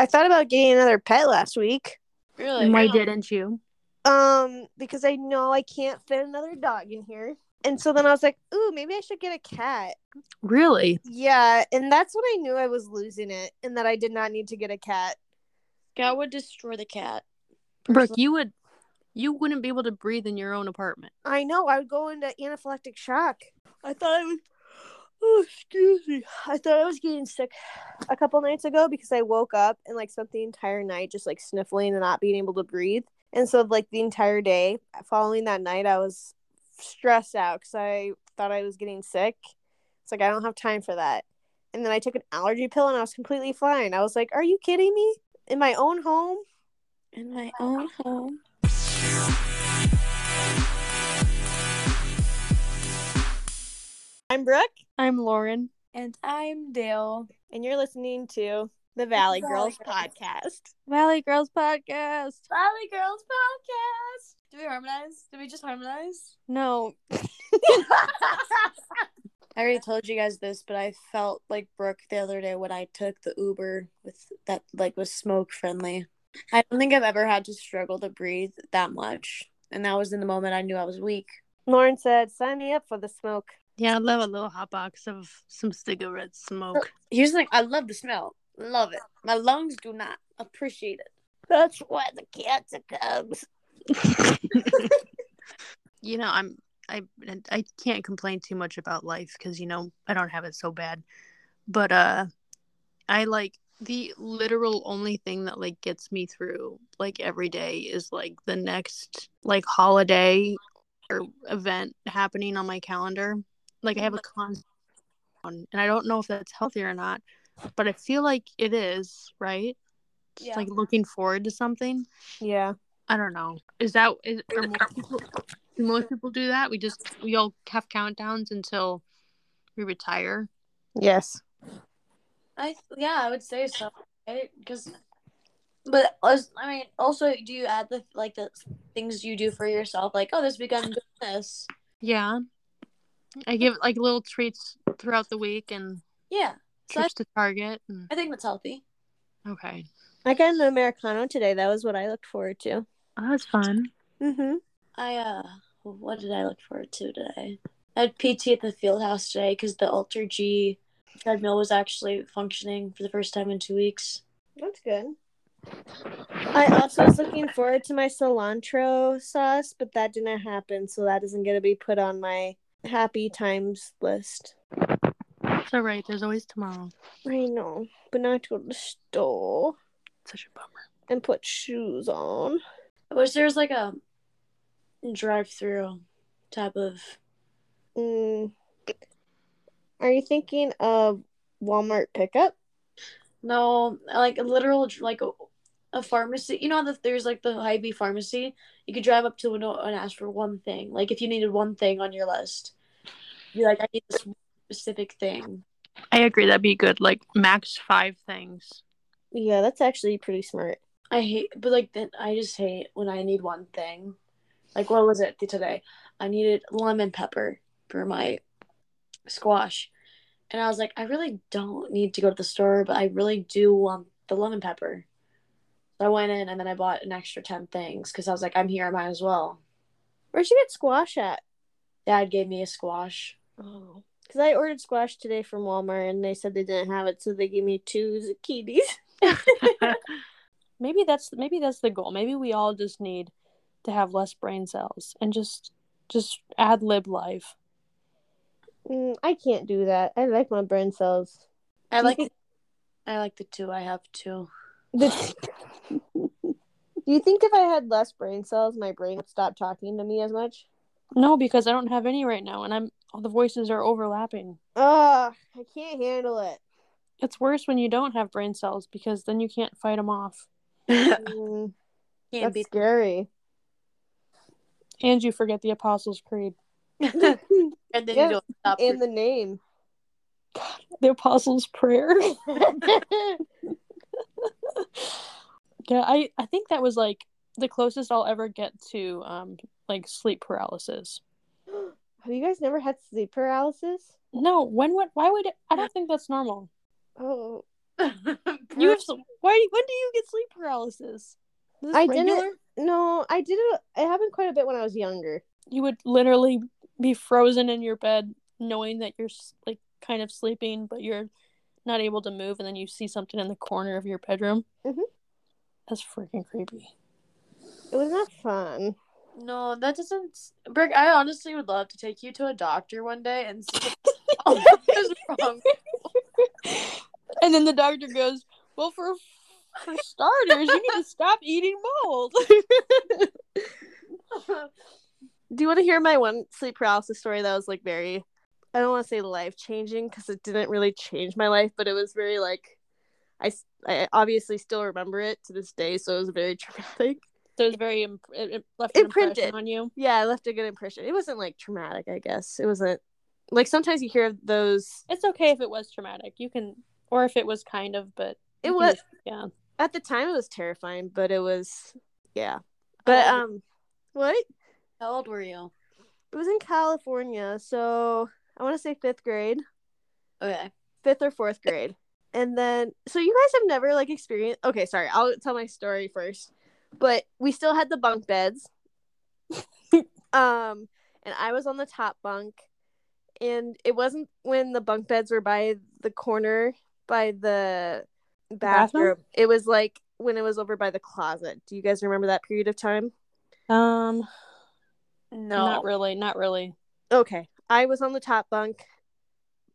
I thought about getting another pet last week. Really? And why didn't you? Um, because I know I can't fit another dog in here. And so then I was like, ooh, maybe I should get a cat. Really? Yeah, and that's when I knew I was losing it and that I did not need to get a cat. That would destroy the cat. Brooke, you would you wouldn't be able to breathe in your own apartment. I know, I would go into anaphylactic shock. I thought I was oh excuse me. I thought I was getting sick a couple nights ago because I woke up and like spent the entire night just like sniffling and not being able to breathe. And so like the entire day following that night I was stressed out because I thought I was getting sick. It's like I don't have time for that. And then I took an allergy pill and I was completely fine. I was like, Are you kidding me? In my own home? in my own home. I'm Brooke, I'm Lauren. And I'm Dale. and you're listening to the Valley Valley Girls Girls. podcast. Valley Girls Podcast. Valley Girls Podcast. Do we harmonize? Did we just harmonize? No. I already told you guys this, but I felt like Brooke the other day when I took the Uber with that like was smoke friendly. I don't think I've ever had to struggle to breathe that much. And that was in the moment I knew I was weak. Lauren said, "Sign me up for the smoke." Yeah, I'd love a little hot box of some cigarette smoke. Here's the thing, I love the smell. Love it. My lungs do not appreciate it. That's why the cancer comes. you know, I'm I I can't complain too much about life because you know I don't have it so bad, but uh, I like the literal only thing that like gets me through like every day is like the next like holiday or event happening on my calendar. Like I have a constant and I don't know if that's healthy or not, but I feel like it is, right? Yeah. like looking forward to something. Yeah. I don't know. Is that is are most people, do most people do that? We just we all have countdowns until we retire. Yes. I yeah, I would say so. Because, but I mean, also, do you add the like the things you do for yourself? Like, oh, this week I'm doing this. Yeah, I give like little treats throughout the week and Yeah, so I, to Target. And, I think that's healthy. okay, I got an americano today. That was what I looked forward to. oh, was fun. Mm-hmm. I uh, what did I look forward to today? I had PT at the field house today because the AlterG treadmill was actually functioning for the first time in two weeks. That's good. I also was looking forward to my cilantro sauce, but that didn't happen, so that isn't going to be put on my happy times list. It's all right. There's always tomorrow. I know, but now I have to go to the store Such a bummer. and put shoes on. I wish there was like a drive-through type of. Mm. Are you thinking of Walmart pickup? No, like a literal like a, a pharmacy. You know that there's like the Hy-Vee pharmacy. You could drive up to it and ask for one thing. Like if you needed one thing on your list, be like, I need this specific thing. I agree. That'd be good. Like max five things. Yeah, that's actually pretty smart. I hate, but like then I just hate when I need one thing. Like what was it today? I needed lemon pepper for my squash, and I was like, I really don't need to go to the store, but I really do want the lemon pepper. So I went in and then I bought an extra ten things because I was like, I'm here, I might as well. Where'd you get squash at? Dad gave me a squash. Oh, because I ordered squash today from Walmart and they said they didn't have it, so they gave me two zucchinis. maybe that's maybe that's the goal. Maybe we all just need to have less brain cells and just just ad lib life. Mm, I can't do that. I like my brain cells. I like. think- I like the two I have too. The- Do you think if I had less brain cells, my brain would stop talking to me as much? No, because I don't have any right now, and I'm all the voices are overlapping. Ugh, I can't handle it. It's worse when you don't have brain cells because then you can't fight them off, Can't Mm, be. scary. and you forget the Apostles' Creed. and then Yeah, you don't stop. In the name. The Apostles' Prayer. yeah, I I think that was like the closest I'll ever get to um like sleep paralysis. Have you guys never had sleep paralysis? No, when would why would it, I don't think that's normal. Oh, You have some, why? When do you get sleep paralysis? Is this I didn't- No, I did it. It happened quite a bit when I was younger. You would literally be frozen in your bed, knowing that you're like kind of sleeping, but you're not able to move, and then you see something in the corner of your bedroom. Mhm. That's freaking creepy. It was not fun. No, that doesn't. Brick, I honestly would love to take you to a doctor one day and see what is wrong. And then the doctor goes, "Well, for for starters, you need to stop eating mold." Do you want to hear my one sleep paralysis story that was like very, I don't want to say life changing because it didn't really change my life, but it was very like, I, I obviously still remember it to this day, so it was very traumatic. So was very imp- it, it left an Imprinted. impression on you. Yeah, it left a good impression. It wasn't like traumatic, I guess. It wasn't like sometimes you hear those. It's okay if it was traumatic. You can, or if it was kind of, but It was just- yeah. at the time it was terrifying, but it was yeah. But um, what? How old were you? It was in California, so I want to say fifth grade. Okay. fifth or fourth grade. And then, so you guys have never like experienced. Okay, sorry, I'll tell my story first. But we still had the bunk beds. um, and I was on the top bunk, and it wasn't when the bunk beds were by the corner by the bathroom. Bathroom? It was like when it was over by the closet. Do you guys remember that period of time? Um, No. not really, not really. Okay, I was on the top bunk.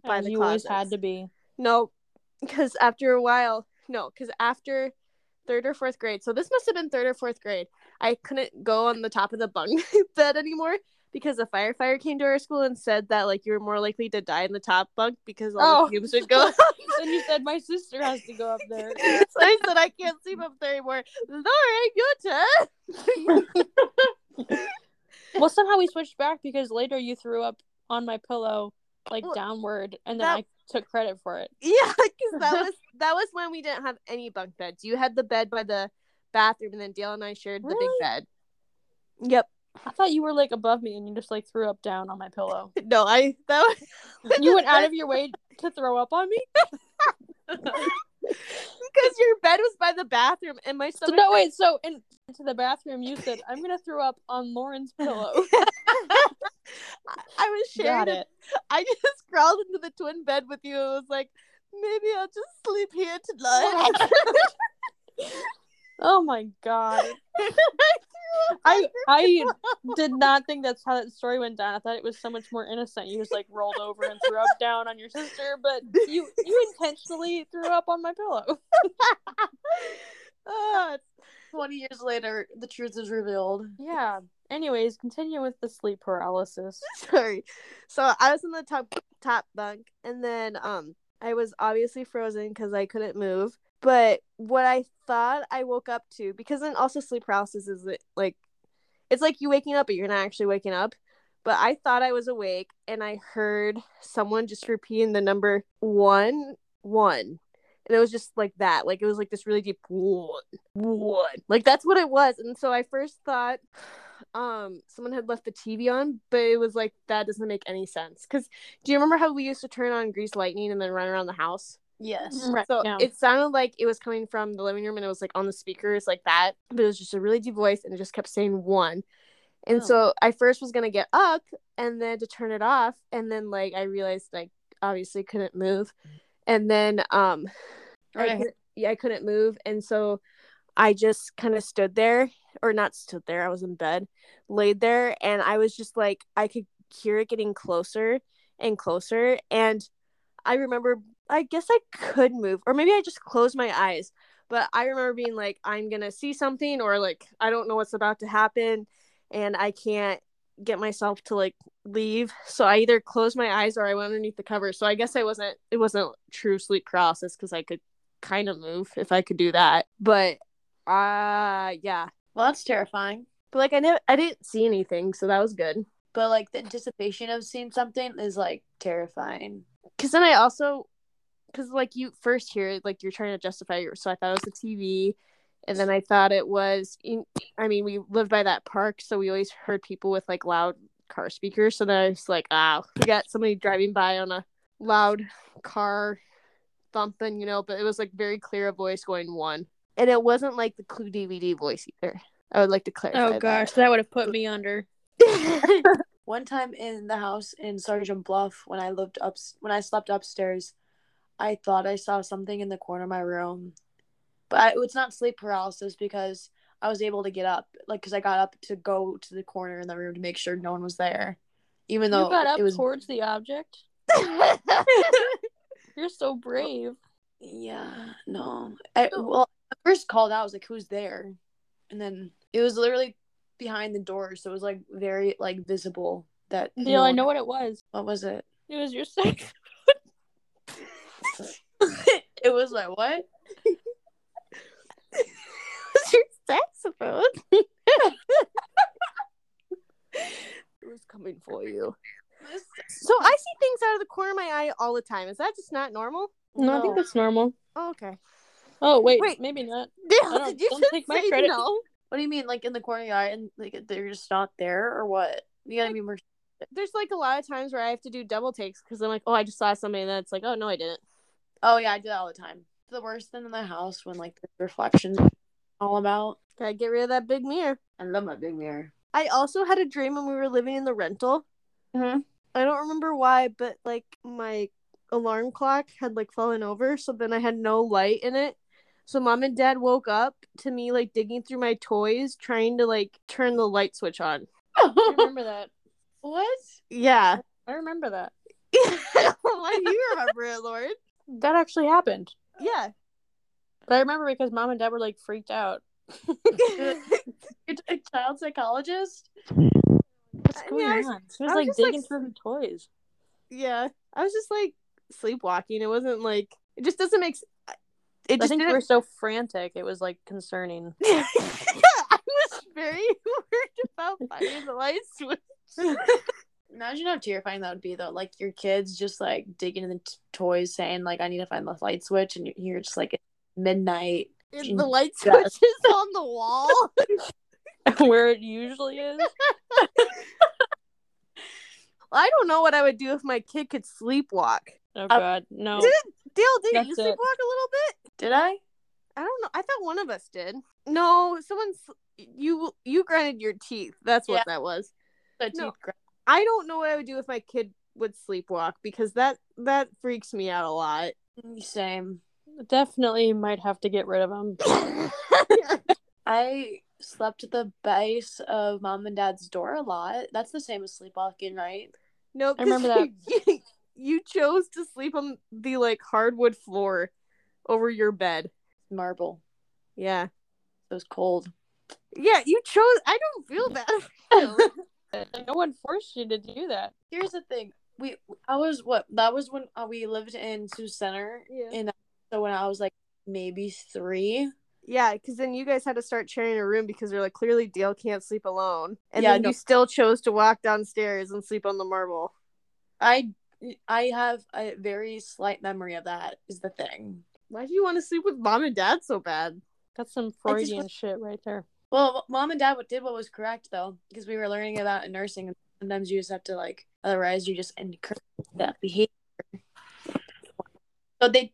By As the you always had to be. No, because after a while, no, because after third or fourth grade, so this must have been third or fourth grade, I couldn't go on the top of the bunk bed anymore because a firefighter came to our school and said that like you were more likely to die in the top bunk because all Oh. the fumes would go. And you said my sister has to go up there. so I said I can't sleep up there anymore. Lori, your turn. well, somehow we switched back because later you threw up on my pillow like Well, downward, and then that- I took credit for it. yeah, because that was that was when we didn't have any bunk beds. You had the bed by the bathroom, and then Dale and I shared the big bed. Yep. I thought you were like above me, and you just like threw up down on my pillow. No, I that was you went out of your way to throw up on me. Because your bed was by the bathroom and my So, stomach. no, wait. So in, into the bathroom, you said, "I'm gonna throw up on Lauren's pillow." I was sharing it. it. I just crawled into the twin bed with you. It was like, maybe I'll just sleep here tonight. Oh my god. I I did not think that's how that story went down. I thought it was so much more innocent. You just like rolled over and threw up down on your sister, but you you intentionally threw up on my pillow. Ah, 20 years later, the truth is revealed. Yeah. Anyways, continue with the sleep paralysis. sorry. So I was in the top top bunk, and then um I was obviously frozen because I couldn't move. But what I thought I woke up to, because then also sleep paralysis is like, it's like you waking up, but you're not actually waking up. But I thought I was awake, and I heard someone just repeating the number one, one, and it was just like that. Like it was like this really deep one, one. Like that's what it was. And so I first thought, um, someone had left the TV on, but it was like that doesn't make any sense. Because do you remember how we used to turn on Grease Lightning and then run around the house? Yes. Right. So yeah. it sounded like it was coming from the living room and it was like on the speakers like that, but it was just a really deep voice and it just kept saying one. And Oh. so I first was gonna get up and then to turn it off, and then like I realized like obviously couldn't move, and then um, I Right. couldn't, yeah I couldn't move, and so I just kind of stood there or not stood there. I was in bed, laid there, and I was just like I could hear it getting closer and closer, and I remember I guess I could move, or maybe I just closed my eyes. But I remember being like, I'm gonna see something, or like I don't know what's about to happen, and I can't get myself to like leave. So I either closed my eyes or I went underneath the cover. So I guess I wasn't. It wasn't true sleep paralysis because I could kind of move if I could do that. But uh yeah. Well, that's terrifying. But like I never, I didn't see anything, so that was good. But like the anticipation of seeing something is like terrifying. because then I also because like you first hear it, like you're trying to justify your so I thought it was the TV and then I thought it was in, I mean we lived by that park so we always heard people with like loud car speakers so then I was like ah we got somebody driving by on a loud car thumping, you know, but it was like very clear a voice going one. And it wasn't like the Clue DVD voice either. I would like to clarify. Oh that. gosh, that would have put me under. One time in the house in Sergeant Bluff when I lived up when I slept upstairs, I thought I saw something in the corner of my room, but I, it's not sleep paralysis because I was able to get up, like because I got up to go to the corner in the room to make sure no one was there, even though you got up it was. towards the object. You're so brave. Yeah, no. I, well, I first called out. I was like, "Who's there?" And then it was literally behind the door, so it was like very like visible that. No I know what it was. What was it? It was your sex. it was like what? was your saxophone. it was coming for you. So I see things out of the corner of my eye all the time. Is that just not normal? No, I think that's normal. Oh, okay. Oh wait, Wait. maybe not. Dale, don't- did you don't just take my say credit. no? What do you mean, like in the corner of your eye, and like they're just not there, or what? You gotta be more. There's like a lot of times where I have to do double takes because I'm like, oh, I just saw somebody, and then it's like, oh no, I didn't. Oh yeah, I do that all the time. The worst thing in the house when like the reflections all about. Gotta get rid of that big mirror. I love my big mirror. I also had a dream when we were living in the rental. Mm-hmm. I don't remember why, but like my alarm clock had like fallen over, so then I had no light in it. So mom and dad woke up to me like digging through my toys, trying to like turn the light switch on. I remember that. what? Yeah. I remember that. why do you remember it, Lauren? That actually happened. Yeah. But I remember because mom and dad were like freaked out. A child psychologist. What's going mean, I was- on? She was I was like just, like, digging through her toys. yeah. I was just like sleepwalking. It wasn't like it just doesn't make. s- It I just think we didn't. were so frantic. It was like concerning. yeah, I was very worried about finding the light switch. Imagine how terrifying that would be, though. Like your kids just like digging in the t- toys, saying like, "I need to find the light switch," and you're, you're just like midnight. And the light switch is on the wall. Where it usually is. I don't know what I would do if my kid could sleepwalk. Oh uh, god, no. Did Dale, did That's you it. sleepwalk a little bit? Did I? I don't know. I thought one of us did. No, someone's you you grinded your teeth. That's what Yeah. that was. The No. teeth grind. I don't know what I would do if my kid would sleepwalk because that that freaks me out a lot. Same. Definitely might have to get rid of them. I slept at the base of mom and dad's door a lot. That's the same as sleepwalking, right? no, I remember You, you chose to sleep on the like hardwood floor over your bed. Marble. Yeah. It was cold. Yeah, you chose. I don't feel bad. for no one forced you to do that. Here's the thing. We I was what that was when uh, we lived in Sioux Center, Yeah. and so when I was like maybe three. Yeah, because then you guys had to start sharing a room because you're like clearly Dale can't sleep alone, and Yeah, then no. you still chose to walk downstairs and sleep on the marble. I I have a very slight memory of that. Is the thing. Why do you want to sleep with mom and dad so bad? That's some I just Freudian shit right there. Well, mom and dad did what was correct though, because we were learning about nursing, and sometimes you just have to like, otherwise you just encourage that behavior. So they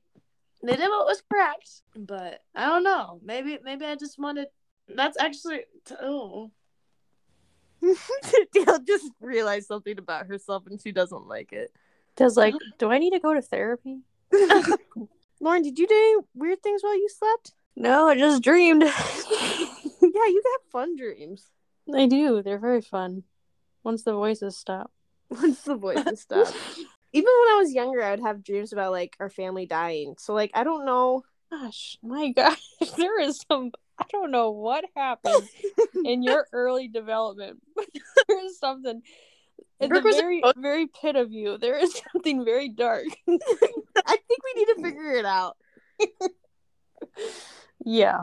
they did what was correct, but I don't know. Maybe maybe I just wanted. That's actually oh Dale just realized something about herself and she doesn't like it. Does like, do I need to go to therapy? Lauren, did you do any weird things while you slept? No, I just dreamed. yeah, you have fun dreams. I do. They're very fun. Once the voices stop. Once the voices stop. Even when I was younger, I would have dreams about like our family dying. So like I don't know. Gosh, my gosh, there is some. I don't know what happened in your early development. there is something in the Brooke very, supposed- very pit of you. There is something very dark. I think we need to figure it out. yeah.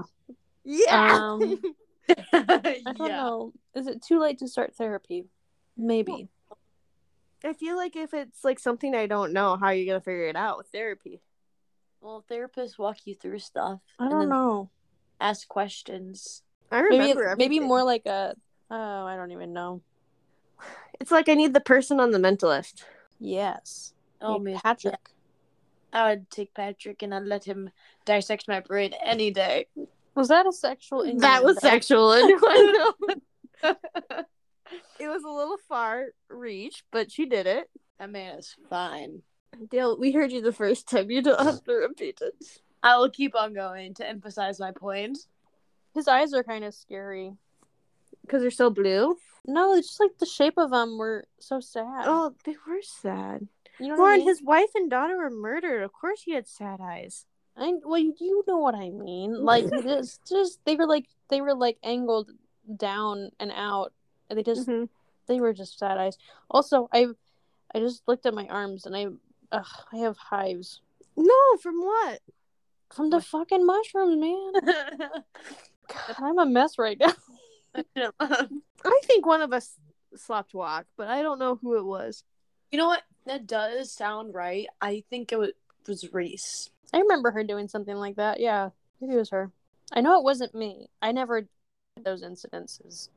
Yeah. Um, I don't yeah. know. Is it too late to start therapy? Maybe. I feel like if it's like something I don't know, how are you gonna figure it out with therapy? Well, therapists walk you through stuff. I don't then know. Ask questions. I remember maybe everything. more like a. Oh, I don't even know. It's like I need the person on the mentalist. Yes. Oh man, Patrick. I would take Patrick and I'd let him dissect my brain any day. Was that a sexual? That was sexual. I know. it was a little far reach, but she did it. That man is fine. Dale, we heard you the first time. You don't have to repeat it. I will keep on going to emphasize my point. His eyes are kind of scary. Because they're so blue. No, it's just like the shape of them were so sad. Oh, they were sad. you know what I mean? his wife and daughter were murdered. Of course he had sad eyes. I well, you, you know what I mean. Like it's just they were like they were like angled down and out, and they just Mm-hmm. they were just sad eyes. Also, I I just looked at my arms and I ugh, I have hives No, from what? from the fucking mushrooms, man. God, I'm a mess right now. I think one of us slept walk, but I don't know who it was. you know what? That does sound right. I think it was, was Reese. I remember her doing something like that. Yeah, maybe it was her. I know it wasn't me. I never did those incidences.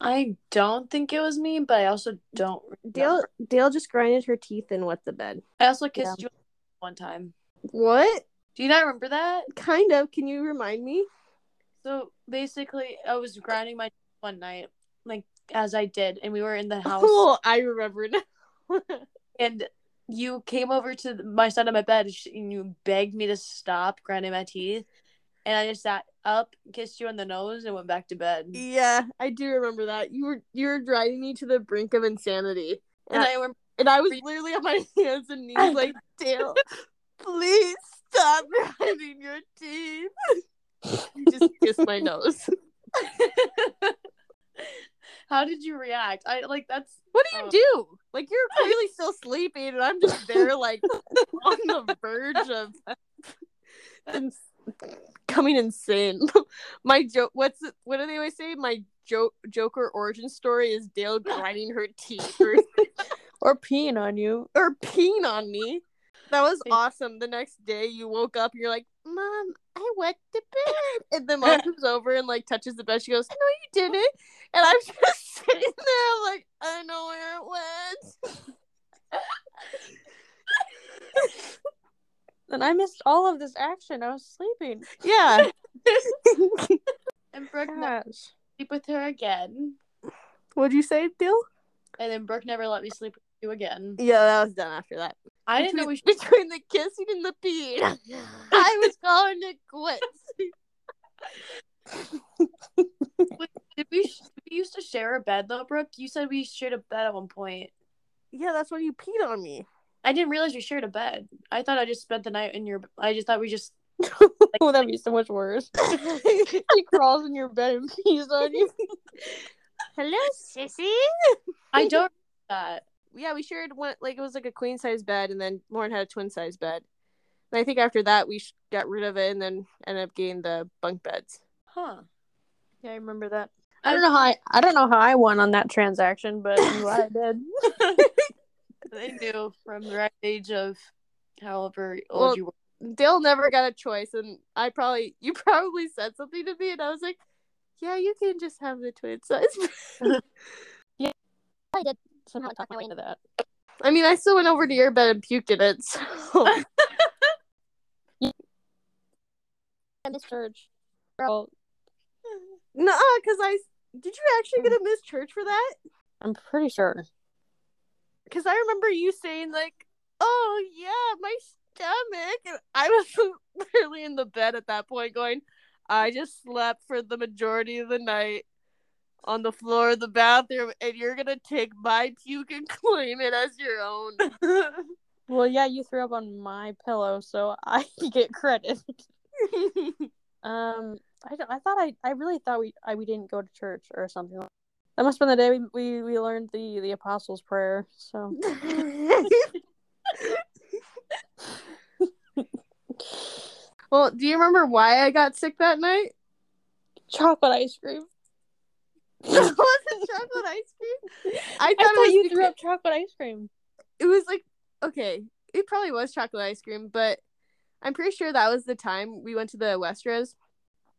I don't think it was me, but I also don't. Dale remember. Dale just grinded her teeth and wet the bed. I also kissed Yeah. you one time. What? Do you not remember that? Kind of. Can you remind me? So basically, I was grinding my teeth one night, like as I did, and we were in the house, Oh, I remember now. and you came over to my side of my bed and you begged me to stop grinding my teeth, and I just sat up, kissed you on the nose, and went back to bed. yeah, I do remember that. You were you were driving me to the brink of insanity. And I remember And I was literally on my hands and knees like, Dale, please stop grinding your teeth. You just kissed my nose. How did you react? I like that's What do you Oh. do? Like you're clearly still sleeping, and I'm just there, like on the verge of ins- coming insane. My joke. What's it, what do they always say? My joke Joker origin story is Dale grinding her teeth or, Or peeing on you. or peeing on me. That was awesome. The next day, you woke up, and you're like, "Mom, I wet the bed," and then mom comes over and like touches the bed. She goes, "No, you didn't," and I'm just sitting there, like, "I know where it went." And I missed all of this action. I was sleeping. Yeah. and Brooke never sleep with her again, What'd you say, Bill? and then Brooke never let me sleep with you again. Yeah, that was done after that. I didn't know we should. between the kissing and the peeing. I was calling it quits. Did we? sh- We used to share a bed though, Brooke. You said we shared a bed at one point. Yeah, that's when you peed on me. I didn't realize we shared a bed. I thought I just spent the night in your. I just thought we just. oh, that'd be so much worse. he crawls in your bed and pees on you. Hello, sissy. I don't. that. Yeah, we shared one. Like it was like a queen size bed, and then Lauren had a twin size bed. And I think after that we got rid of it, and then ended up getting the bunk beds. Huh. Yeah, I remember that. I don't know how I, I don't know how I won on that transaction, but I'm glad I did. They knew from the right age of however old Well, you were. Dale never got a choice, and I probably you probably said something to me, and I was like, "Yeah, you can just have the twin size." I did somehow talk my way into that. I mean, I still went over to your bed and puked in it. So. I missed church. Girl, No, because I did you actually get a miss church for that? I'm pretty sure. Because I remember you saying like, "Oh yeah, my stomach," and I was literally in the bed at that point, going, "I just slept for the majority of the night on the floor of the bathroom, and you're gonna take my puke and claim it as your own." Well, yeah, you threw up on my pillow, so I get credit. Um, I, I thought I, I really thought we I, we didn't go to church or something. That must have been the day we, we, we learned the the Apostles' Prayer. So well, do you remember why I got sick that night? chocolate ice cream. it wasn't chocolate ice cream. I I thought, thought, it was you because- threw up chocolate ice cream. it was like okay it probably was chocolate ice cream but i'm pretty sure that was the time we went to the westros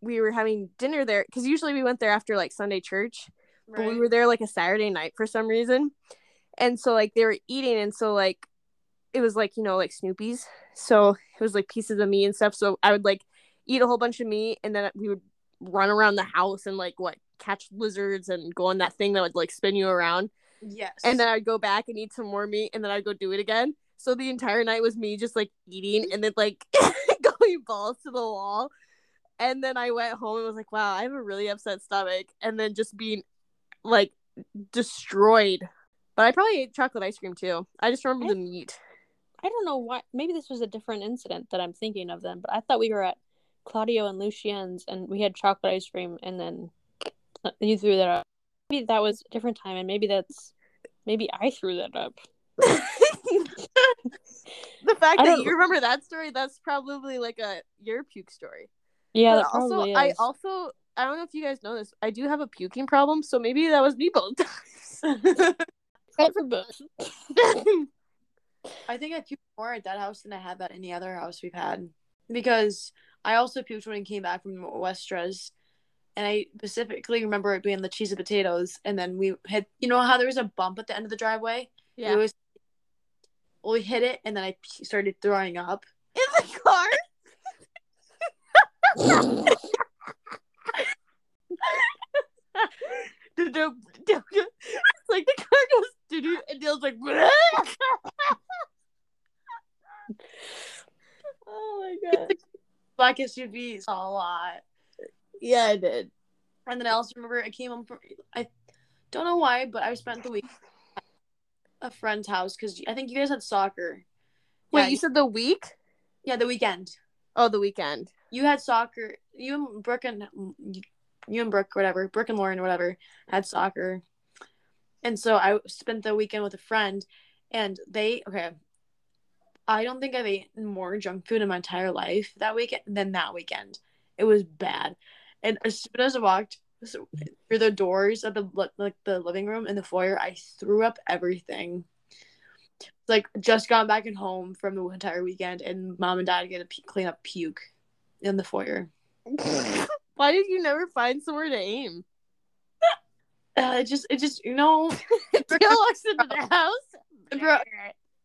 we were having dinner there because usually we went there after like sunday church but we were there like a saturday night for some reason and so like they were eating and so like it was like you know like Snoopy's, so it was like pieces of meat and stuff. So I would like eat a whole bunch of meat, and then we would run around the house and like what catch lizards and go on that thing that would like spin you around. Yes. And then I'd go back and eat some more meat, and then I'd go do it again. So the entire night was me just like eating and then like going balls to the wall. And then I went home and was like, wow, I have a really upset stomach. And then just being like destroyed. But I probably ate chocolate ice cream too. I just remember I- the meat. I don't know why. Maybe this was a different incident that I'm thinking of then, but I thought we were at Claudio and Lucien's and we had chocolate ice cream and then you threw that up. Maybe that was a different time and maybe that's maybe I threw that up. the fact I that don't- you remember that story, that's probably like a your puke story. Yeah, But that also, probably I also I don't know if you guys know this. I do have a puking problem, so maybe that was me both times. Credit for both. I think I puked more at that house than I have at any other house we've had because I also puked when I came back from Westras, and I specifically remember it being the cheese and potatoes, and then we had you know how there was a bump at the end of the driveway. We yeah. always well, we hit it, and then I started throwing up. In the car. It's like the car goes doo doo, and Dale's like, oh my god. Black SUV saw a lot, Yeah, I did. and then I also remember I came home from I don't know why, but I spent the week at a friend's house because I think you guys had soccer. Wait, Yeah, you said the week? yeah, the weekend. Oh, the weekend. you had soccer. You and Brooke and you and Brooke, whatever, Brooke and Lauren, whatever, had soccer, and so I spent the weekend with a friend, and they okay. I don't think I've eaten more junk food in my entire life that weekend than that weekend. It was bad, and as soon as I walked through the doors of the like the living room and the foyer, I threw up everything. Like just got back and home from the entire weekend, and mom and dad get to pu- clean up puke in the foyer. Why did you never find somewhere to aim? Uh, it just, it just, you know, Dale walks into the house. Bro-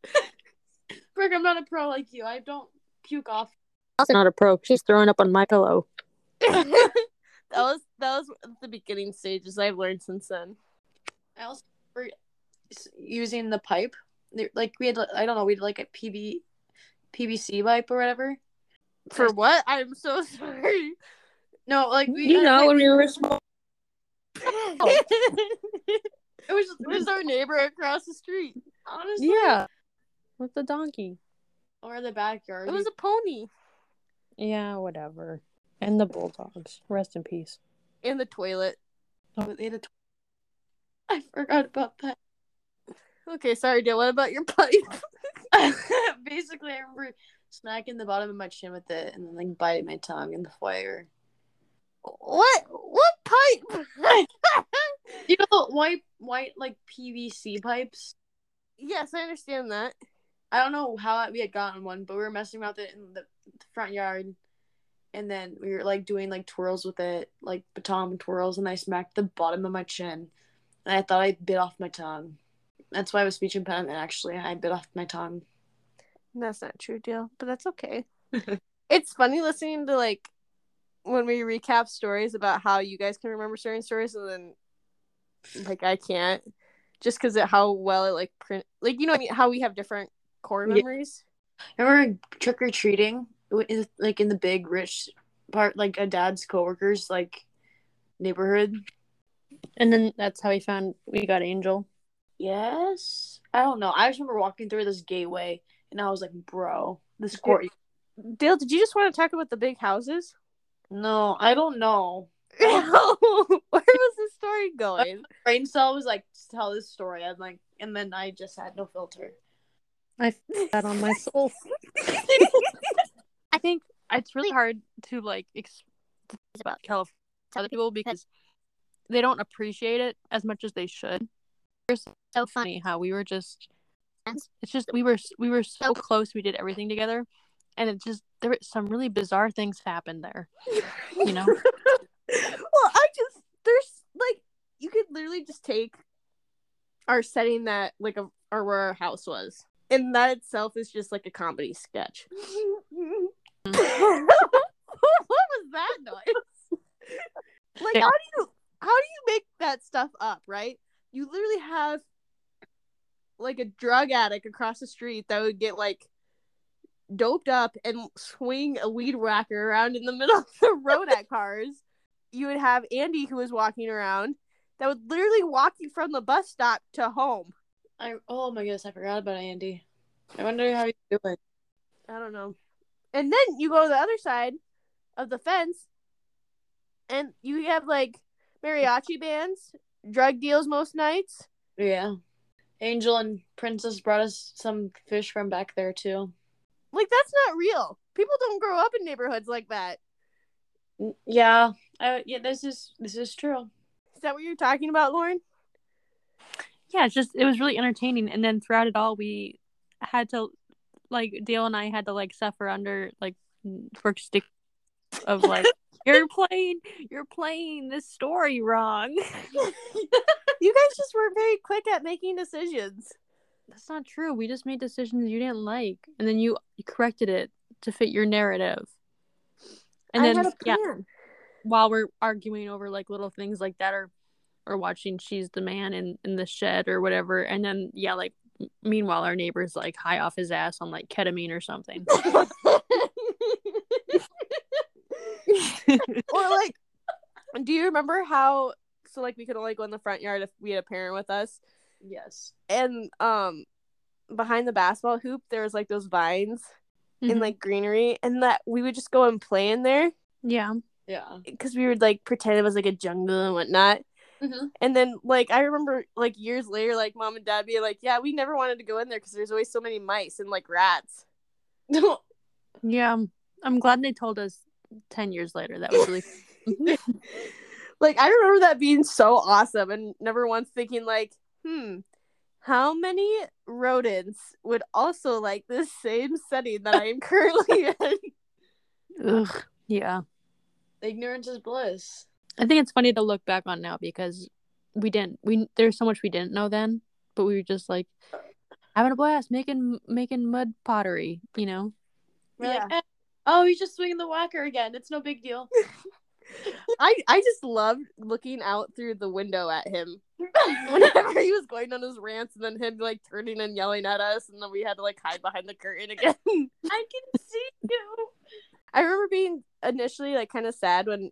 Brooke, I'm not a pro like you. I don't puke off. also not a pro. She's throwing up on my pillow. That was that was the beginning stages. I've learned since then. I also remember using the pipe. Like we had, I don't know, we had like a PV, PVC pipe or whatever. For what? I'm so sorry. No, like we, You uh, know, when we were small. it it was, it was was our neighbor across the street. honestly, Yeah. With the donkey. or the backyard. It was a pony Yeah, whatever. And the bulldogs. Rest in peace. in the toilet. Oh, they had a tw- I forgot about that. Okay, sorry, Dale. What about your pipe? Basically, I remember smacking the bottom of my chin with it and then like biting my tongue in the foyer. what? What pipe? You know white, white like PVC pipes. yes, I understand that. I don't know how we had gotten one, but we were messing around with it in the front yard, and then we were like doing like twirls with it, like baton twirls, and I smacked the bottom of my chin, and I thought I bit off my tongue. That's why I was speech impediment. Actually, I bit off my tongue. That's not true, deal, but that's okay. it's funny listening to like when we recap stories about how you guys can remember certain stories and then like I can't, just because of how well it like print, like you know what I mean, how we have different core memories. Yeah. memories. Remember trick or treating? Like in the big rich part, like a dad's coworkers, like neighborhood. And then that's how we found we got Angel. Yes, I don't know. I just remember walking through this gateway, and I was like, "Bro, this court." Dale, did you just want to talk about the big houses? No, I don't know. Where was the story going? brain cell was like tell this story I'm like and then i just had no filter I that on my soul. I think it's really hard to like express about California to other people because they don't appreciate it as much as they should. It's so funny how we were just it's just we were we were so close we did everything together and it just there were some really bizarre things happened there you know well, I just there's like you could literally just take our setting that like a or where our house was, and that itself is just like a comedy sketch. what was that noise? Like how do you how do you make that stuff up, right? You literally have like a drug addict across the street that would get like doped up and swing a weed whacker around in the middle of the road at cars. You would have Andy who was walking around that would literally walk you from the bus stop to home. I oh my goodness, I forgot about Andy. I wonder how he's doing. I don't know. And then you go to the other side of the fence and you have like mariachi bands, drug deals most nights. Yeah. Angel and Princess brought us some fish from back there too. Like that's not real. People don't grow up in neighborhoods like that. Yeah. I, yeah, this is this is true. Is that what you're talking about, Lauren? yeah, it's just it was really entertaining. And then throughout it all, we had to like Dale and I had to like suffer under like for stick of like you're playing you're playing this story wrong. You guys just were very quick at making decisions. That's not true. We just made decisions you didn't like, and then you, corrected it to fit your narrative. And I then yeah, while we're arguing over like little things like that, or or watching She's the Man in in the shed or whatever, and then yeah, like meanwhile our neighbor's like high off his ass on like ketamine or something. or like do you remember how so like we could only go in the front yard if we had a parent with us Yes. and um behind the basketball hoop there was like those vines Mhm. and like greenery and that we would just go and play in there yeah, Yeah. because we would like pretend it was like a jungle and whatnot Mm-hmm. and then like i remember like years later like mom and dad being like yeah we never wanted to go in there because there's always so many mice and like rats yeah. I'm glad they told us ten years later. That was really like I remember that being so awesome and never once thinking like, hmm, how many rodents would also like this same setting that I am currently in? Ugh. Yeah. Ignorance is bliss. I think it's funny to look back on now because we didn't we there's so much we didn't know then, but we were just like having a blast making making mud pottery, you know. We're Yeah. like, eh, oh, he's just swinging the whacker again. It's no big deal. I I just loved looking out through the window at him whenever he was going on his rants and then him like turning and yelling at us and then we had to like hide behind the curtain again. I can see you. I remember being initially like kind of sad when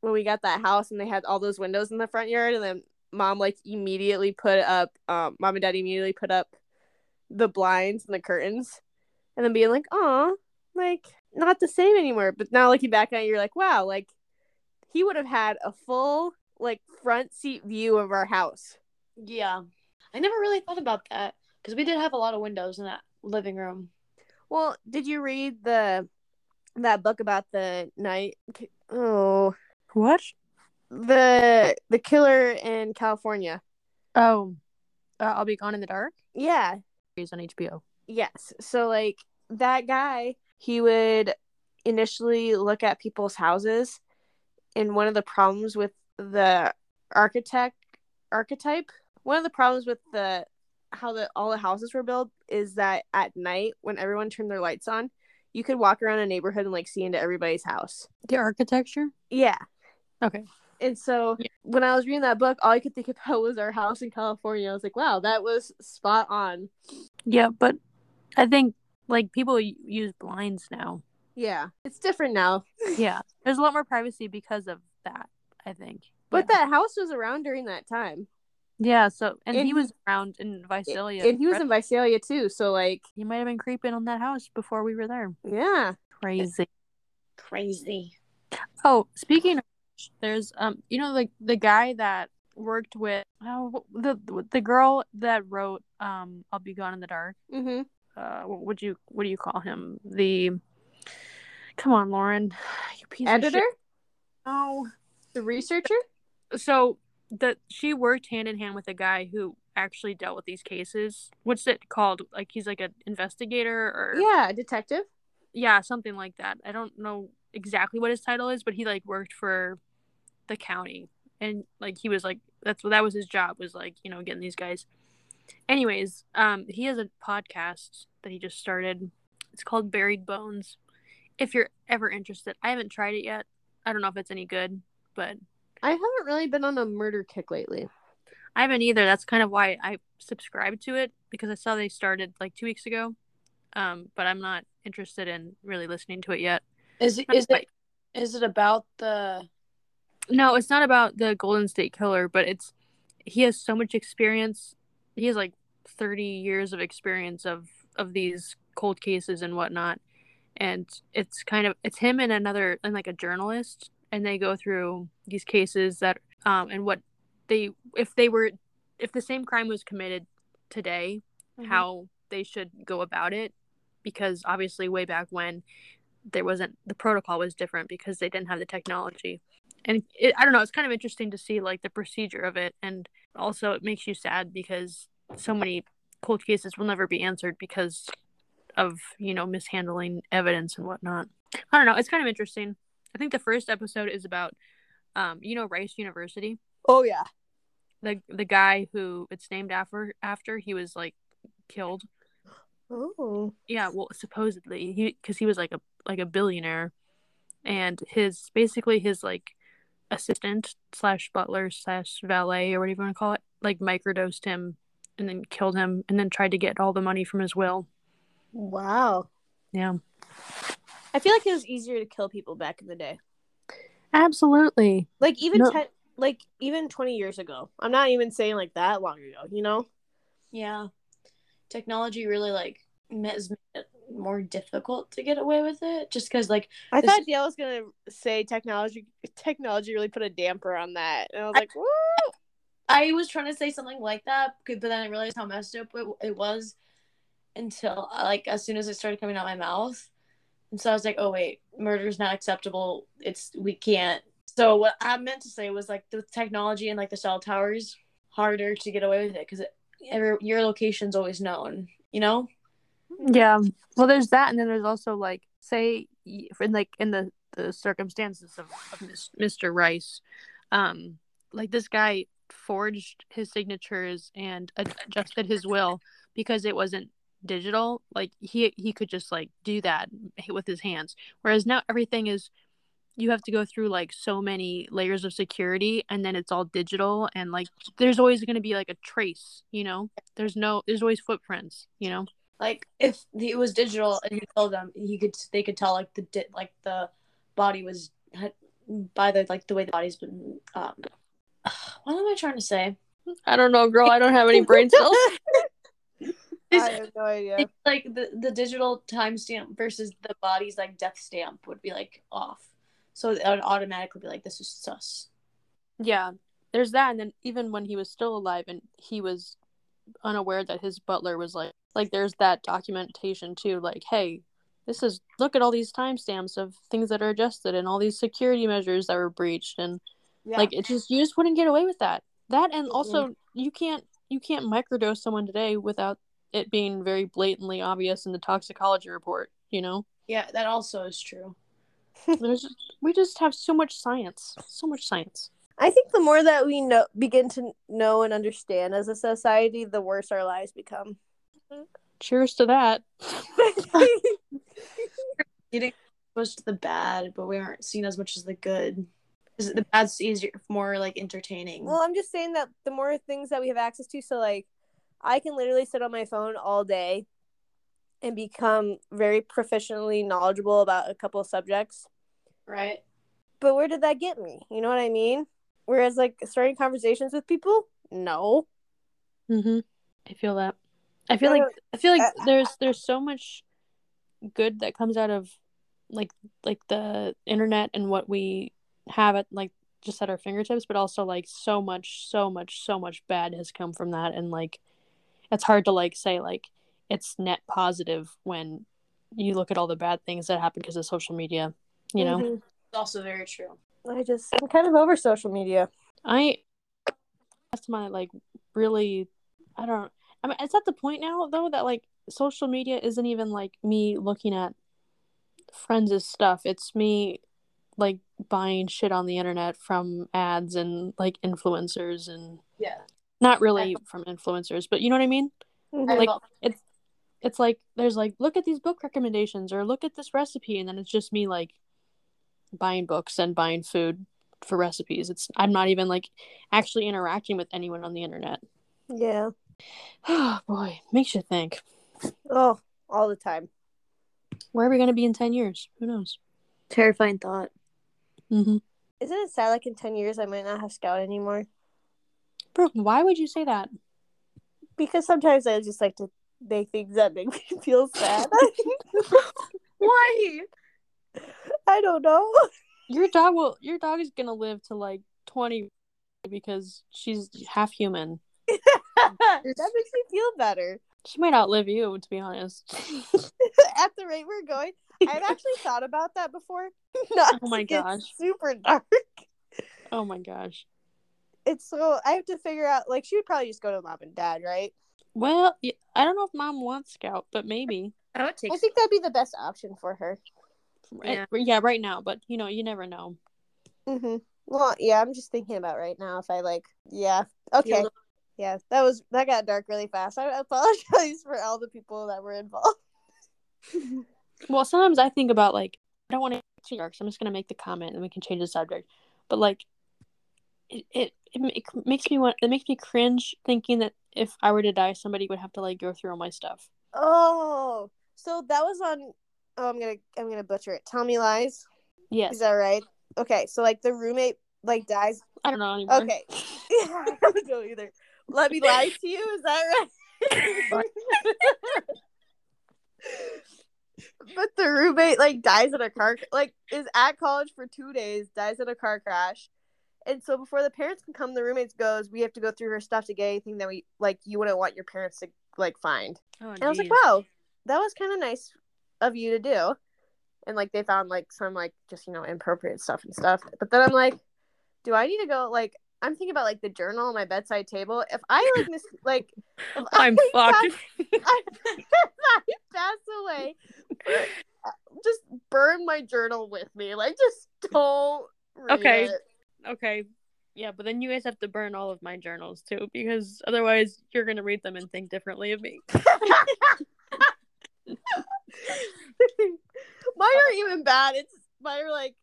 when we got that house and they had all those windows in the front yard and then mom like immediately put up um mom and dad immediately put up the blinds and the curtains and then being like oh like not the same anymore but now looking back at it you're like wow like he would have had a full like front seat view of our house Yeah. I never really thought about that because we did have a lot of windows in that living room. well did you read the that book about the night oh What? the the killer in california Oh, uh, I'll be gone in the dark. yeah He's on HBO. Yes. So like that guy, he would initially look at people's houses and one of the problems with the architect archetype, one of the problems with the how the all the houses were built is that at night when everyone turned their lights on, you could walk around a neighborhood and like see into everybody's house. The architecture. Yeah. Okay. And so Yeah. when I was reading that book, all I could think about was our house in California. I was like, wow, that was spot on. Yeah, but I think like people use blinds now. Yeah. It's different now. Yeah, there's a lot more privacy because of that. I think. But yeah. that house was around during that time. Yeah. So and, And he he- was around in Visalia. and he was in Visalia too. So like, He might have been creeping on that house before we were there. yeah. Crazy. Crazy. Oh, speaking of, which, there's um, you know, like the guy that worked with oh the the girl that wrote um, "I'll Be Gone in the Dark." Mm-hmm. Uh, what would you what do you call him? The come on, Lauren, you piece of Editor, shit. Oh, the researcher. so that she worked hand in hand with a guy who actually dealt with these cases. What's it called? Like he's like an investigator or Yeah, detective. yeah, something like that. I don't know exactly what his title is, but he like worked for the county and like he was like that's what that was his job was like, you know, getting these guys. anyways, um, he has a podcast that he just started. It's called Buried Bones. If you're ever interested, I haven't tried it yet. I don't know if it's any good, but I haven't really been on a murder kick lately. I haven't either. That's kind of why I subscribed to it because I saw they started like two weeks ago. Um, but I'm not interested in really listening to it yet. Is it is it is it about the No, it's not about the Golden State Killer, but it's he has so much experience. He has like 30 years of experience of of these cold cases and whatnot. And it's kind of it's him and another and like a journalist, and they go through these cases that um and what they if they were if the same crime was committed today, Mhm. how they should go about it because obviously way back when there wasn't the protocol was different because they didn't have the technology and it, i don't know it's kind of interesting to see like the procedure of it and also it makes you sad because so many cold cases will never be answered because of you know mishandling evidence and whatnot i don't know it's kind of interesting i think the first episode is about um you know rice university Oh yeah. the the guy who it's named after after he was like killed Oh. yeah well supposedly he because he was like a like a billionaire and his basically his like assistant slash butler slash valet or whatever you want to call it like microdosed him and then killed him and then tried to get all the money from his will Wow. yeah I feel like it was easier to kill people back in the day. absolutely Like even No. ten, like even twenty years ago. I'm not even saying like that long ago. You know. yeah technology really like has made it more difficult to get away with it just because like I This- thought Dale was gonna say technology. Technology really put a damper on that, and I was I- like, "Woo!" I was trying to say something like that, but then I realized how messed up it, it was until uh, like as soon as it started coming out my mouth. And so I was like, oh wait, murder's not acceptable. It's we can't. So what I meant to say was like the technology and like the cell towers harder to get away with it because your location's always known. You know? Yeah. Well there's that and then there's also like say in like in the the circumstances of, of mr rice um like this guy forged his signatures and adjusted his will because it wasn't digital. Like he he could just like do that with his hands. Whereas now everything is you have to go through like so many layers of security and then it's all digital and like there's always going to be like a trace you know? There's no there's always footprints you know Like if it was digital and you told them, he could they could tell like the di- like the body was by the like the way the body's been. Um, what am I trying to say? I don't know, girl. I don't have any brain cells. I have no idea. It's like the the digital timestamp versus the body's like death stamp would be like off, so it would automatically be like this is sus. yeah, there's that, and then even when he was still alive and he was unaware that his butler was like, like there's that documentation too. Like, hey, this is look at all these timestamps of things that are adjusted and all these security measures that were breached, and Yeah. like it just you just wouldn't get away with that. That and also you can't you can't microdose someone today without it being very blatantly obvious in the toxicology report. You know, Yeah, that also is true. there's we just have so much science, so much science. I think the more that we know, begin to know and understand as a society, the worse our lives become. Cheers to that. Getting exposed to the bad, but we aren't seen as much as the good. 'Cause the bad's easier, more like entertaining. well, I'm just saying that the more things that we have access to, so like, I can literally sit on my phone all day and become very proficiently knowledgeable about a couple of subjects. right? But where did that get me? You know what I mean? Whereas like starting conversations with people, no. Mm-hmm. I feel that. I feel Uh, like I feel like uh, there's there's so much good that comes out of like like the internet and what we have at like just at our fingertips, but also like so much, so much, so much bad has come from that, and like it's hard to like say like it's net positive when you look at all the bad things that happen because of social media. You know, Mhm. It's also very true. I just I'm kind of over social media. I that's my like really I don't I mean it's at the point now though that like social media isn't even like me looking at friends' stuff. It's me like buying shit on the internet from ads and like influencers and Yeah. Not really from influencers, but you know what I mean? Mhm. I Like felt- it's it's like there's like look at these book recommendations or look at this recipe and then it's just me like buying books and buying food for recipes. It's I'm not even like actually interacting with anyone on the internet. yeah. Oh boy, makes you think. Oh, all the time. Where are we gonna be in ten years? Who knows? Terrifying thought. Mm-hmm. Isn't it sad? Like in ten years, I might not have Scout anymore. Brooke, why would you say that? Because sometimes I just like to make things that make me feel sad. Why? I don't know. Your dog will. Your dog is gonna live to like twenty because she's half human. that makes me feel better. She might outlive you, to be honest. At the rate we're going, I've actually thought about that before. Not Oh my to get gosh. super dark. oh my gosh. It's so I have to figure out. Like she would probably just go to mom and dad, right? Well, I don't know if mom wants Scout, but maybe. I would take. I think that'd be the best option for her. Yeah. yeah, right now, but you know, you never know. Mm-hmm. Well, yeah, I'm just thinking about right now if I like. Yeah. Okay. Yeah, that was that got dark really fast. I apologize for all the people that were involved. Well, sometimes I think about like I don't want to get too dark, so I'm just gonna make the comment and we can change the subject. But like, it it, it, makes me want it makes me cringe thinking that if I were to die, somebody would have to like go through all my stuff. Oh, so that was on. Oh, I'm gonna I'm gonna butcher it. Tell me lies. Yes, Is that right? Okay, so like the roommate like dies. I don't know anymore. Okay, I don't know either. Let me lie to you. Is that right? but the roommate like dies in a car like is at college for two days dies in a car crash and so before the parents can come the roommates goes we have to go through her stuff to get anything that we like you wouldn't want your parents to like find Oh, and i was like wow that was kind of nice of you to do and like they found like some like just you know inappropriate stuff and stuff but then i'm like do i need to go like i'm thinking about like the journal on my bedside table if i like miss like I'm I fucked. I, if I pass away, uh, just burn my journal with me. Like, just don't. Read Okay. it. okay. Yeah, but then you guys have to burn all of my journals too, because otherwise you're gonna read them and think differently of me. mine aren't even bad. It's mine are like,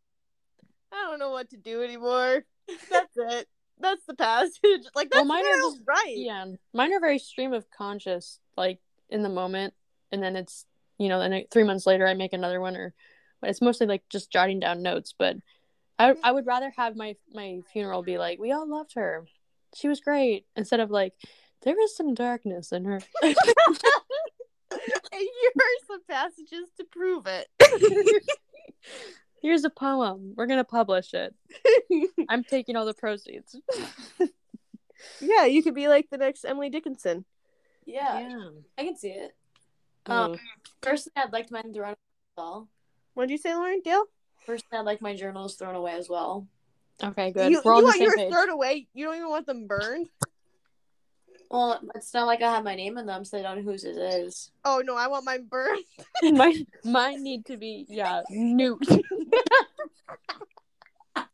I don't know what to do anymore. That's it. That's the passage. Like that's Well, mine are just- right. Yeah, mine are very stream of conscious, like in the moment, and then it's you know, then three months later I make another one, or but it's mostly like just jotting down notes. But I mm-hmm. I would rather have my my funeral be like we all loved her, she was great, instead of like there is some darkness in her. and here are some passages to prove it. Here's a poem. We're gonna publish it. I'm taking all the proceeds. yeah, you could be like the next Emily Dickinson. Yeah, I can see it. Um, Um, personally, I'd like mine thrown away as well. What'd you say, Lauren? Dale? Personally, I'd like my journals thrown away as well. okay, good. You, We're you on want same yours page. thrown away? You don't even want them burned? Well, it's not like I have my name in them, so I don't know whose it is. Oh no, I want mine burned. mine, mine need to be yeah nuked.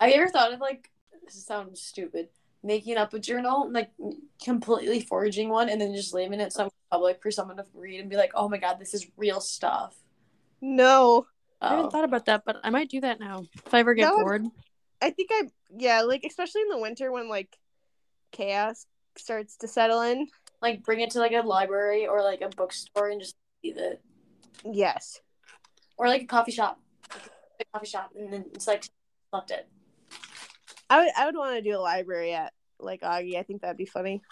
Have you ever thought of like this sounds stupid, making up a journal, like completely forging one, and then just leaving it somewhere public for someone to read and be like, "Oh my god, this is real stuff." No. Oh. I haven't Oh. thought about that, but I might do that now if I ever get That would- bored. I think I yeah, like especially in the winter when like chaos starts to settle in. Like bring it to like a library or like a bookstore and just leave it, Yes. Or like a coffee shop, a coffee shop, and then it's like left it. I would I would want to do a library at like Augie. I think that'd be funny.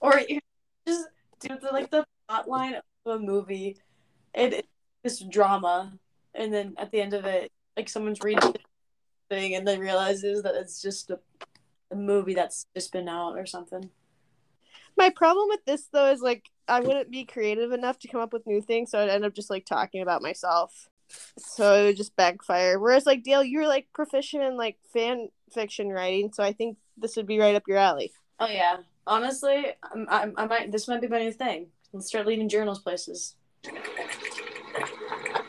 Or just do the like the plot line of a movie, and it's this drama, and then at the end of it, like someone's reading the thing and then realizes that it's just a, a movie that's just been out or something. My problem with this though is like I wouldn't be creative enough to come up with new things, so I'd end up just like talking about myself. So it would just backfire. Whereas like Dale, you're like proficient in like fan fiction writing, so I think this would be right up your alley. Oh yeah, honestly, I'm, I'm, I might this might be my new thing. Let's start leaving journals places.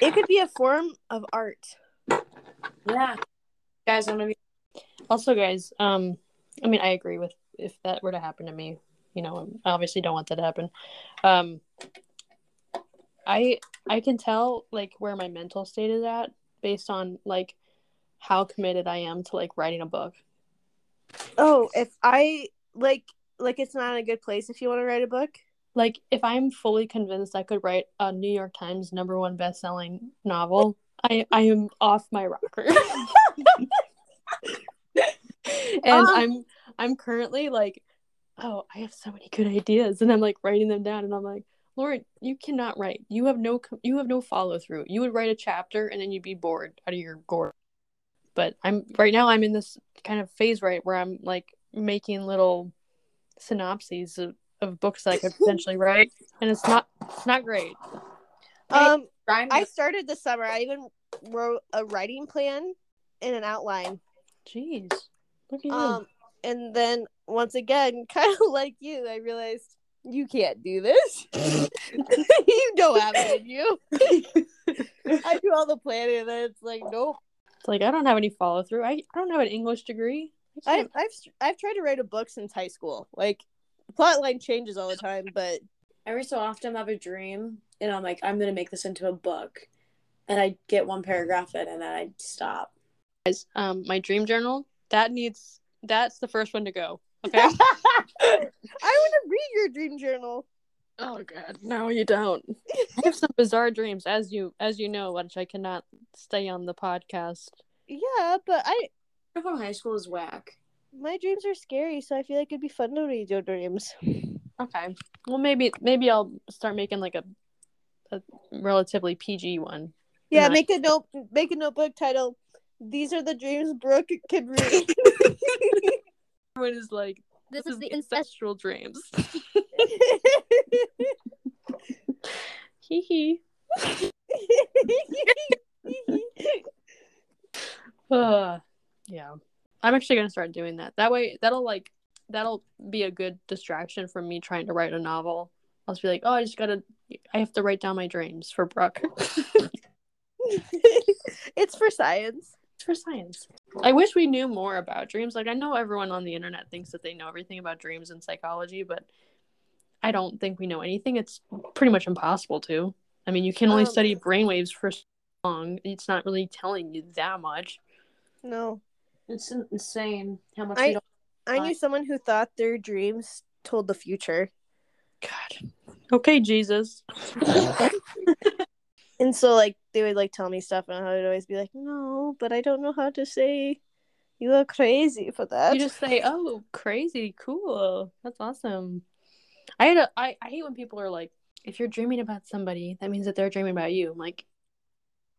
It could be a form of art. Yeah, guys, I'm gonna be Also, guys, um, I mean, I agree with if that were to happen to me. You know, I obviously don't want that to happen. Um, I I can tell like where my mental state is at based on like how committed I am to like writing a book. Oh, if I like like it's not a good place if you want to write a book. Like if I'm fully convinced I could write a New York Times number one best selling novel, I I am off my rocker. and Um, I'm I'm currently like, oh, I have so many good ideas, and I'm like writing them down, and I'm like, Lauren, you cannot write. You have no you have no follow through. You would write a chapter and then you'd be bored out of your gourd. But I'm right now. I'm in this kind of phase right where I'm like making little synopses of, of books that I could potentially write, and it's not it's not great. Um, Rhyme I started this summer. I even wrote a writing plan and an outline. Jeez, look at you. Um, and then once again, kind of like you, I realized you can't do this. you don't have it in you. I do all the planning, and then it's like, nope. it's like I don't have any follow through. I, I don't have an English degree. I I've I've I've tried to write a book since high school. Like, the plot line changes all the time, but every so often I have a dream and I'm like, I'm gonna make this into a book. And I get one paragraph in and then I stop. guys, um, my dream journal that needs that's the first one to go. Okay. I want to read your dream journal. oh God, no, you don't. I have some bizarre dreams, as you as you know, which I cannot stay on the podcast. Yeah, but I Stuff from high school is whack. my dreams are scary, so I feel like it'd be fun to read your dreams. Okay. Well, maybe maybe I'll start making like a a relatively PG one. Yeah, make a note. Make a notebook title. These are the dreams Brooke can read. Everyone is like, this, is, the ancestral dreams. Hee hee. Uh, yeah. I'm actually gonna start doing that. That way, that'll like that'll be a good distraction from me trying to write a novel. I'll just be like, oh, I just gotta, I have to write down my dreams for Brooke. it's for science. It's for science. I wish we knew more about dreams. Like I know everyone on the internet thinks that they know everything about dreams and psychology, but I don't think we know anything. It's pretty much impossible to. I mean, you can only Um, study brainwaves for so long. It's not really telling you that much. No, It's insane how much I- we don't I knew someone who thought their dreams told the future, God. Okay, Jesus. and so like they would like tell me stuff, and I would always be like, "No, but I don't know how to say." You are crazy for that. you just say, "Oh, crazy, cool, that's awesome." I had a, I, I hate when people are like, "If you're dreaming about somebody, that means that they're dreaming about you." I'm like,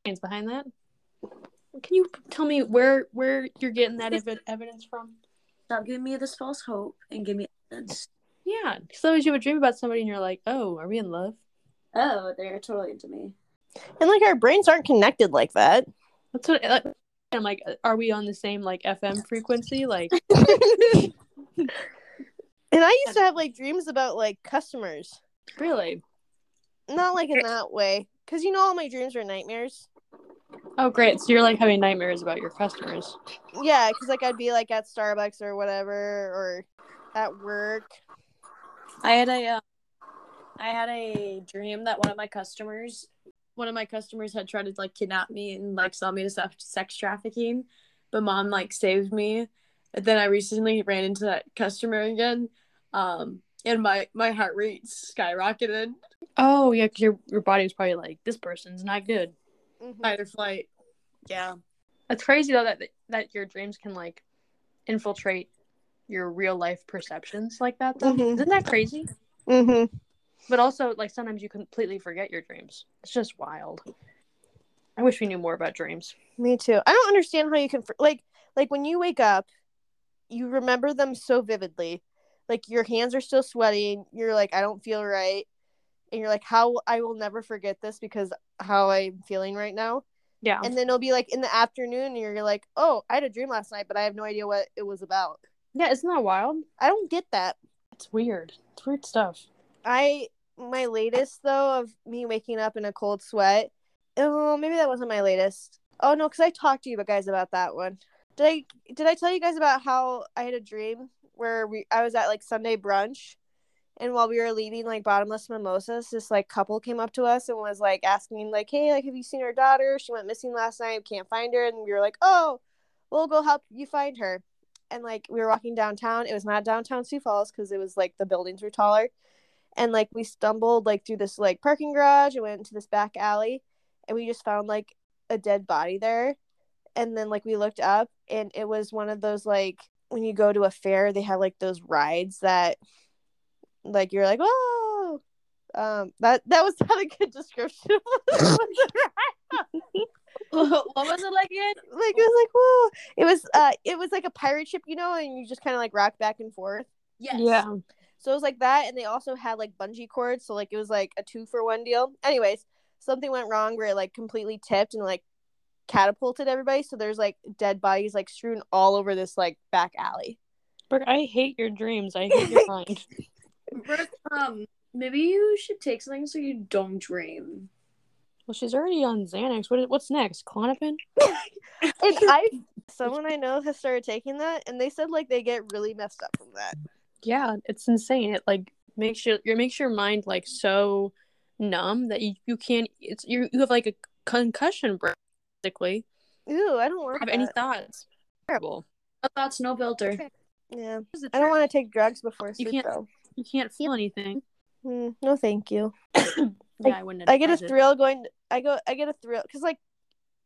"Science behind that." Can you tell me where where you're getting that ev- evidence from? stop giving me this false hope and give me evidence. Yeah, because otherwise you would dream about somebody and you're like, "Oh, are we in love?" Oh, they're totally into me. And like our brains aren't connected like that. That's what like, I'm like. Are we on the same like FM frequency? Like, And I used to have like dreams about like customers. really? Not like in that way. Because you know all my dreams are nightmares. Oh, great. So you're like having nightmares about your customers. Yeah, because like I'd be like at Starbucks or whatever, or at work. I had a uh, I had a dream that one of my customers one of my customers had tried to like kidnap me and like sell me to sex, sex trafficking, but mom like saved me. And then I recently ran into that customer again. Um and my my heart rate skyrocketed. Oh yeah, 'cause your your body was probably like, this person's not good. Mhm. Fight or flight. Yeah. That's crazy though that that your dreams can like infiltrate your real life perceptions like that though. Mhm. Isn't that crazy? Mm-hmm. But also like sometimes you completely forget your dreams. It's just wild. I wish we knew more about dreams. Me too. I don't understand how you can like like when you wake up, you remember them so vividly. Like your hands are still sweating. You're like, I don't feel right, and you're like, how I will never forget this because how I'm feeling right now. Yeah. And then it'll be like in the afternoon, and you're like, oh, I had a dream last night, but I have no idea what it was about. yeah, isn't that wild? I don't get that. It's weird. It's weird stuff. I my latest though of me waking up in a cold sweat. Oh, maybe that wasn't my latest. Oh no, because I talked to you guys about that one. Did I did I tell you guys about how I had a dream where we I was at like Sunday brunch and while we were leaving like bottomless mimosas, this like couple came up to us and was like asking like, "Hey, like have you seen our daughter? She went missing last night. Can't find her." And we were like, "Oh, we'll go help you find her." And like we were walking downtown. It was not downtown Sioux Falls because it was like the buildings were taller. And like we stumbled like through this like parking garage and went into this back alley and we just found like a dead body there. And then like we looked up and it was one of those like when you go to a fair, they have like those rides that like you're like, oh um that that was not a good description. what was it like again? like it was like whoa it was uh it was like a pirate ship you know and you just kind of like rock back and forth Yes. Yeah. So it was like that and they also had like bungee cords so like it was like a two for one deal anyways something went wrong where it like completely tipped and like catapulted everybody so there's like dead bodies like strewn all over this like back alley Brooke, I hate your dreams. I hate your mind. Brooke, um, maybe you should take something so you don't dream. Well, she's already on Xanax. What? What's next? Klonopin? and i someone i know has started taking that and they said like they get really messed up from that Yeah, it's insane. It like makes your it makes your mind like so numb that you, you can't. It's you you have like a concussion basically. Ooh, i don't want Have any that. thoughts? Terrible. Oh, that's no filter. yeah i don't want to take drugs before sleep can't- though You can't feel anything. Hmm, no thank you Yeah, I wouldn't. I get a advise it. thrill going. I go. I get a thrill because like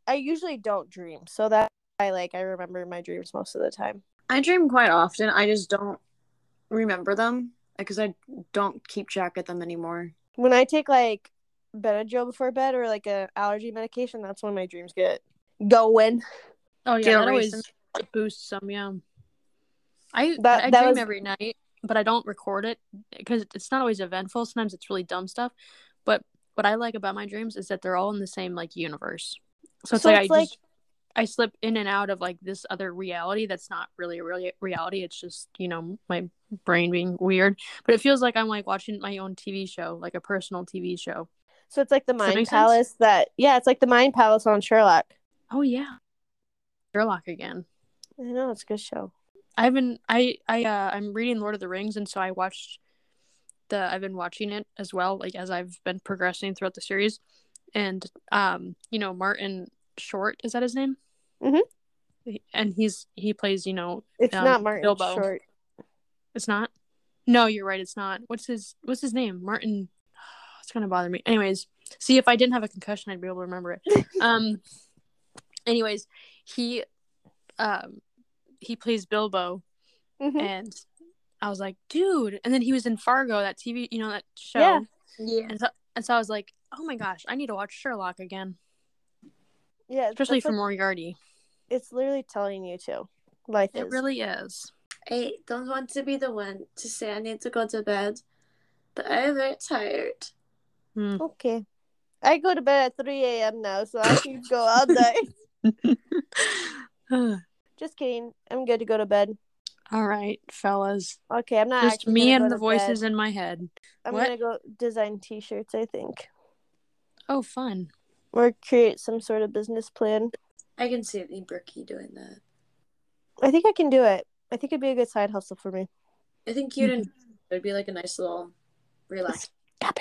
I usually don't dream, so that I like I remember my dreams most of the time. I dream quite often. I just don't remember them because I don't keep track of them anymore. When I take like Benadryl before bed or like a allergy medication, that's when my dreams get going. Oh yeah, Get that always boosts some. Yeah. I That- I that dream was- every night, but I don't record it because it's not always eventful. Sometimes it's really dumb stuff. But what I like about my dreams is that they're all in the same like universe. So it's So like it's I like- just I slip in and out of like this other reality that's not really a real reality. It's just you know my brain being weird. But it feels like I'm like watching my own TV show, like a personal TV show. So it's like the that Mind sense? Palace that yeah, it's like the Mind Palace on Sherlock. Oh yeah, Sherlock again. I know it's a good show. I've been I I uh I'm reading Lord of the Rings and so I watched the I've been watching it as well like as I've been progressing throughout the series and um you know Martin Short is that his name? Mhm. And he's he plays you know It's Um, not Martin Bilbo. Short. it's not no you're right it's not what's his what's his name Martin it's gonna bother me anyways see if I didn't have a concussion I'd be able to remember it um anyways he um he plays Bilbo Mhm. and I was like, dude. And then he was in Fargo, that TV, you know, that show. Yeah. Yeah. And so, and so I was like, oh my gosh, I need to watch Sherlock again, Yeah, especially for like- Moriarty. It's literally telling you to. Life It is. really is. I don't want to be the one to say I need to go to bed, but I'm very tired. Hmm. Okay. I go to bed at 3 a.m. now, so I can go all night. Just kidding. I'm good to go to bed. All right, fellas. Okay, I'm not Just me and the voices bed. in my head. I'm what? gonna go design T-shirts. I think, Oh, fun. or create some sort of business plan. I can see the Brookie doing that. I think I can do it. I think it'd be a good side hustle for me. I think you'd enjoy it. It'd be like a nice little relax. Stop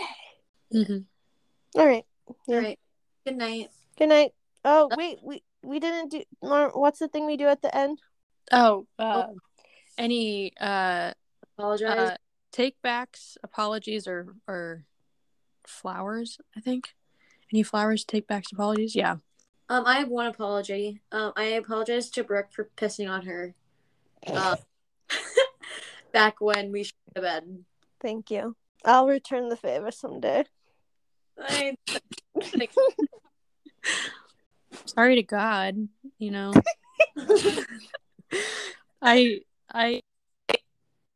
it. hmm All right. Yeah. All right. Good night. Good night. Oh wait, we we didn't do. Lauren, What's the thing we do at the end? Oh, uh, any uh, Apologize. uh, take backs, apologies, or or flowers? I think. Any flowers, take backs, apologies? Yeah. Um, I have one apology. Um, I apologize to Brooke for pissing on her. Um, back when we should have bed. Thank you. I'll return the favor someday. I, Sorry to God, you know. I I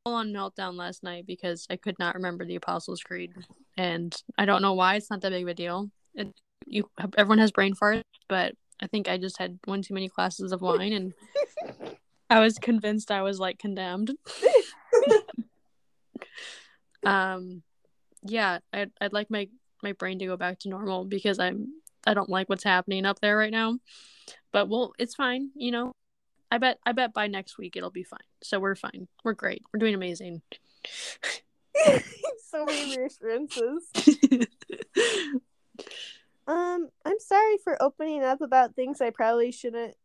full on meltdown last night because I could not remember the Apostles' Creed, and I don't know why. It's not that big of a deal. It, you everyone has brain farts, but I think I just had one too many glasses of wine, and I was convinced I was like condemned. um, yeah, I'd I'd like my my brain to go back to normal because I'm I don't like what's happening up there right now. But well, it's fine, you know. I bet I bet by next week it'll be fine. So we're fine. We're great. We're doing amazing. so many reassurances. Um, I'm sorry for opening up about things I probably shouldn't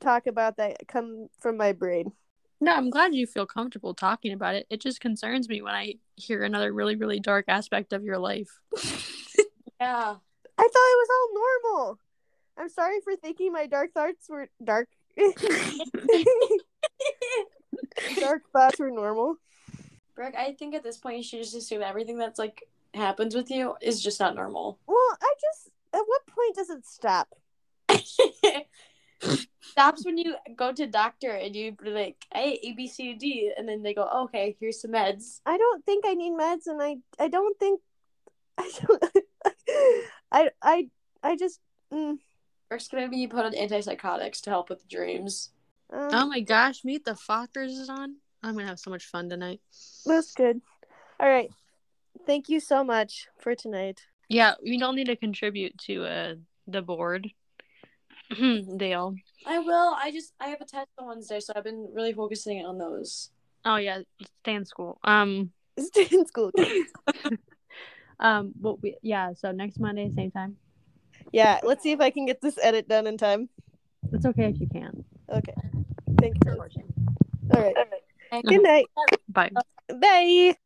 talk about that come from my brain. no, I'm glad you feel comfortable talking about it. It just concerns me when I hear another really really dark aspect of your life. Yeah. I thought it was all normal. I'm sorry for thinking my dark thoughts were dark. dark thoughts were normal. Brooke, I think at this point you should just assume everything that's like happens with you is just not normal. Well, I just at what point does it stop? Stops when you go to doctor and you be like, hey, A B C D, and then they go, okay, here's some meds. I don't think I need meds, and I I don't think I don't. I I I just. Mm, Brooke's gonna be put on antipsychotics to help with dreams. um, Oh my gosh, Meet the Fockers is on. I'm gonna have so much fun tonight. that's good. All right. Thank you so much for tonight. Yeah, we don't need to contribute to uh the board. Dale. I will. I just I have a test on Wednesday, so I've been really focusing on those. Oh yeah, stay in school. Um Stay in school. um well we, yeah, so next Monday, same time. yeah. Let's see if I can get this edit done in time. It's okay if you can't. Okay. Thank you. For listening. All right. Okay. Good night. Bye. Bye.